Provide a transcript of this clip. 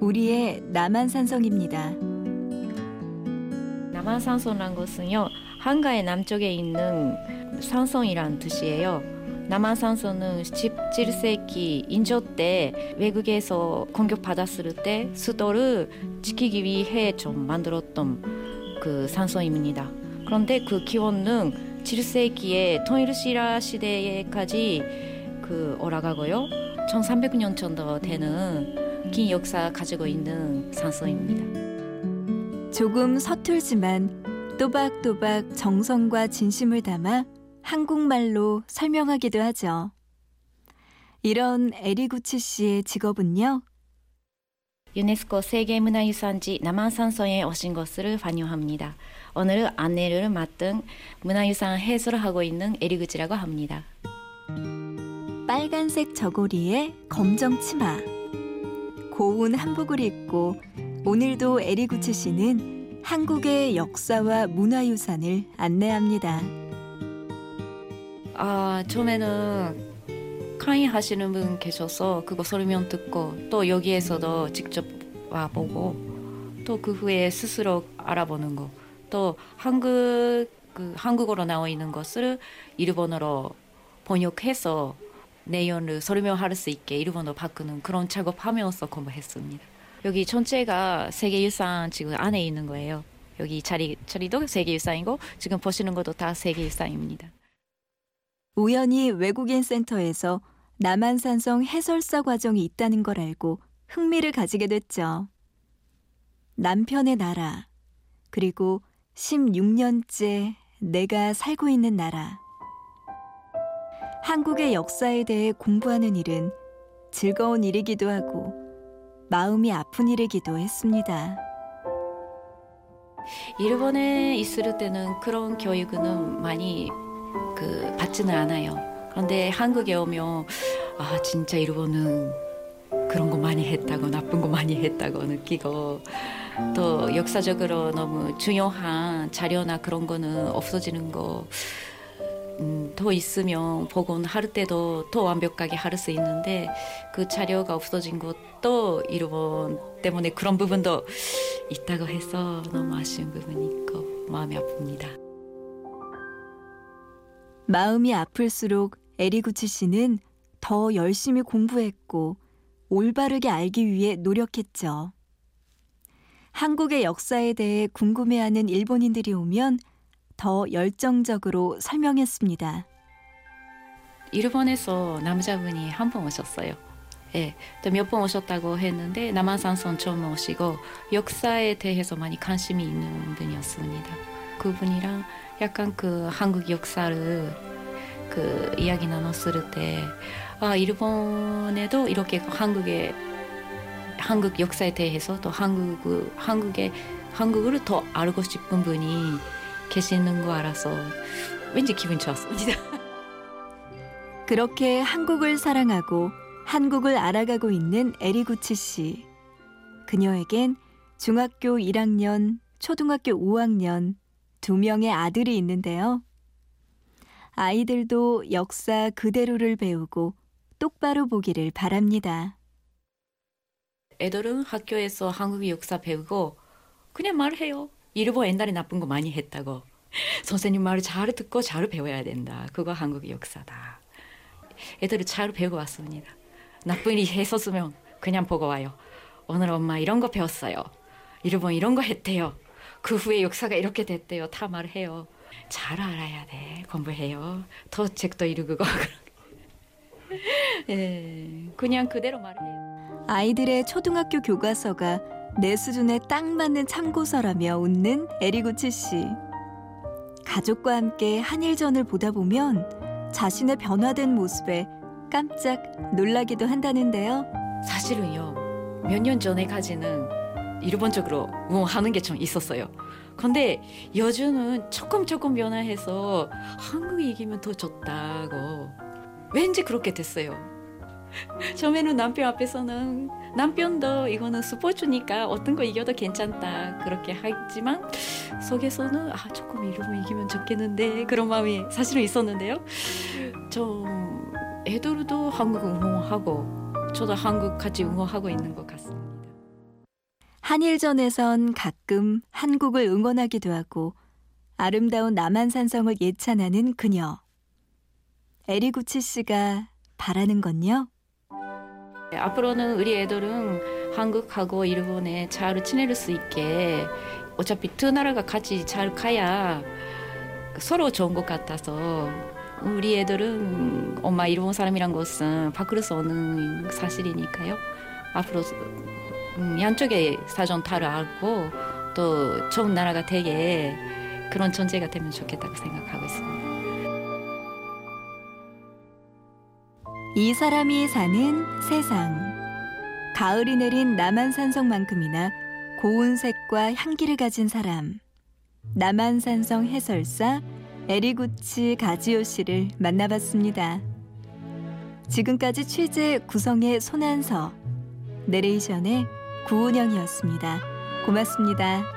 우리의 남한산성입니다. 남한산성란 것은요 한가의 남쪽에 있는 산성이란 뜻이에요. 남한산성은 17세기 인조 때 외국에서 공격받았을 때 수도를 지키기 위해 좀 만들었던 그 산성입니다. 그런데 그 기원은 7세기에 통일시라 시대까지 그 올라가고요. 1300년 정도 되는 긴 역사 가지고 있는 산성입니다. 조금 서툴지만 또박또박 정성과 진심을 담아 한국말로 설명하기도 하죠. 이런 에리구치 씨의 직업은요. 유네스코 세계문화유산지 남한산성에 오신 것을 환영합니다. 오늘 안내를 맡은 문화유산 해설을 하고 있는 에리그지라고 합니다. 빨간색 저고리에 검정 치마, 고운 한복을 입고 오늘도 에리구치 씨는 한국의 역사와 문화유산을 안내합니다. 아 처음에는 강의하시는 분 계셔서 그거 설명 듣고 또 여기에서도 직접 와보고 또 그 후에 스스로 알아보는 거 또 한국 그 한국어로 나와 있는 것을 일본어로 번역해서 내용을 설명할 수 있게 일본어로 바꾸는 그런 작업하면서 공부했습니다. 여기 전체가 세계유산 지금 안에 있는 거예요. 여기 자리 자리도 세계유산이고 지금 보시는 것도 다 세계유산입니다. 우연히 외국인 센터에서 남한산성 해설사 과정이 있다는 걸 알고 흥미를 가지게 됐죠. 남편의 나라, 그리고 16년째 내가 살고 있는 나라. 한국의 역사에 대해 공부하는 일은 즐거운 일이기도 하고 마음이 아픈 일이기도 했습니다. 일본에 있을 때는 그런 교육은 많이 그 받지는 않아요. 그런데 한국에 오면 아 진짜 일본은 그런 거 많이 했다고 나쁜 거 많이 했다고 느끼고 또 역사적으로 너무 중요한 자료나 그런 거는 없어지는 거. 음, 더 있으면 복원할 때도 더 완벽하게 할 수 있는데 그 자료가 없어진 것도 일본 때문에 그런 부분도 있다고 해서 너무 아쉬운 부분이 있고 마음이 아픕니다. 마음이 아플수록 에리구치 씨는 더 열심히 공부했고 올바르게 알기 위해 노력했죠. 한국의 역사에 대해 궁금해하는 일본인들이 오면 더 열정적으로 설명했습니다. 일본에서 남자분이 한 번 오셨어요. 예, 또몇번 오셨다고 했는데 남한산성 처음 오시고 역사에 대해서 많이 관심이 있는 분이었습니다. 그분이랑 약간 그 한국 역사를 그 이야기 나눴을 때, 아 일본에도 이렇게 한국의 한국 역사에 대해서 또 한국 한국의 한국을 더 알고 싶은 분이 계시는 거 알아서 왠지 기분 좋았습니다. 그렇게 한국을 사랑하고 한국을 알아가고 있는 에리구치 씨. 그녀에겐 중학교 1학년, 초등학교 5학년 두 명의 아들이 있는데요. 아이들도 역사 그대로를 배우고 똑바로 보기를 바랍니다. 애들은 학교에서 한국 역사 배우고 그냥 말해요. 일본 옛날에 나쁜 거 많이 했다고. 선생님 말을 잘 듣고 잘 배워야 된다. 그거 한국 역사다. 애들이 잘 배우고 왔습니다. 나쁜 일 했었으면 그냥 보고 와요. 오늘 엄마 이런 거 배웠어요. 일본 이런 거 했대요. 그 후에 역사가 이렇게 됐대요. 다 말해요. 잘 알아야 돼. 공부해요. 더 책도 읽고. 예, 그냥 그대로 말해요. 아이들의 초등학교 교과서가 내 수준에 딱 맞는 참고서라며 웃는 에리구치 씨. 가족과 함께 한일전을 보다 보면 자신의 변화된 모습에 깜짝 놀라기도 한다는데요. 사실은요 몇 년 전에까지는 일본적으로 응원하는 게 좀 있었어요. 근데 요즘은 조금 조금 변화해서 한국 이기면 더 좋다고 왠지 그렇게 됐어요. 처음에는 남편 앞에서는 남편도 이거는 스포츠니까 어떤 거 이겨도 괜찮다 그렇게 하지만 속에서는 아 조금 이러면 이기면 좋겠는데 그런 마음이 사실은 있었는데요. 좀 애들도 한국 응원하고 저도 한국 같이 응원하고 있는 것 같습니다. 한일전에선 가끔 한국을 응원하기도 하고 아름다운 남한산성을 예찬하는 그녀. 에리구치 씨가 바라는 건요? 앞으로는 우리 애들은 한국하고 일본에 잘 지낼 수 있게 어차피 두 나라가 같이 잘 가야 서로 좋은 것 같아서 우리 애들은 엄마 일본 사람이란 것은 밖으로서 오는 사실이니까요. 앞으로 음, 양쪽의 사정 다 알고 또 좋은 나라가 되게 그런 존재가 되면 좋겠다고 생각하고 있습니다. 이 사람이 사는 세상. 가을이 내린 남한산성만큼이나 고운 색과 향기를 가진 사람. 남한산성 해설사 에리구치 가지오 씨를 만나봤습니다. 지금까지 취재 구성의 손한서, 내레이션의 구운영이었습니다. 고맙습니다.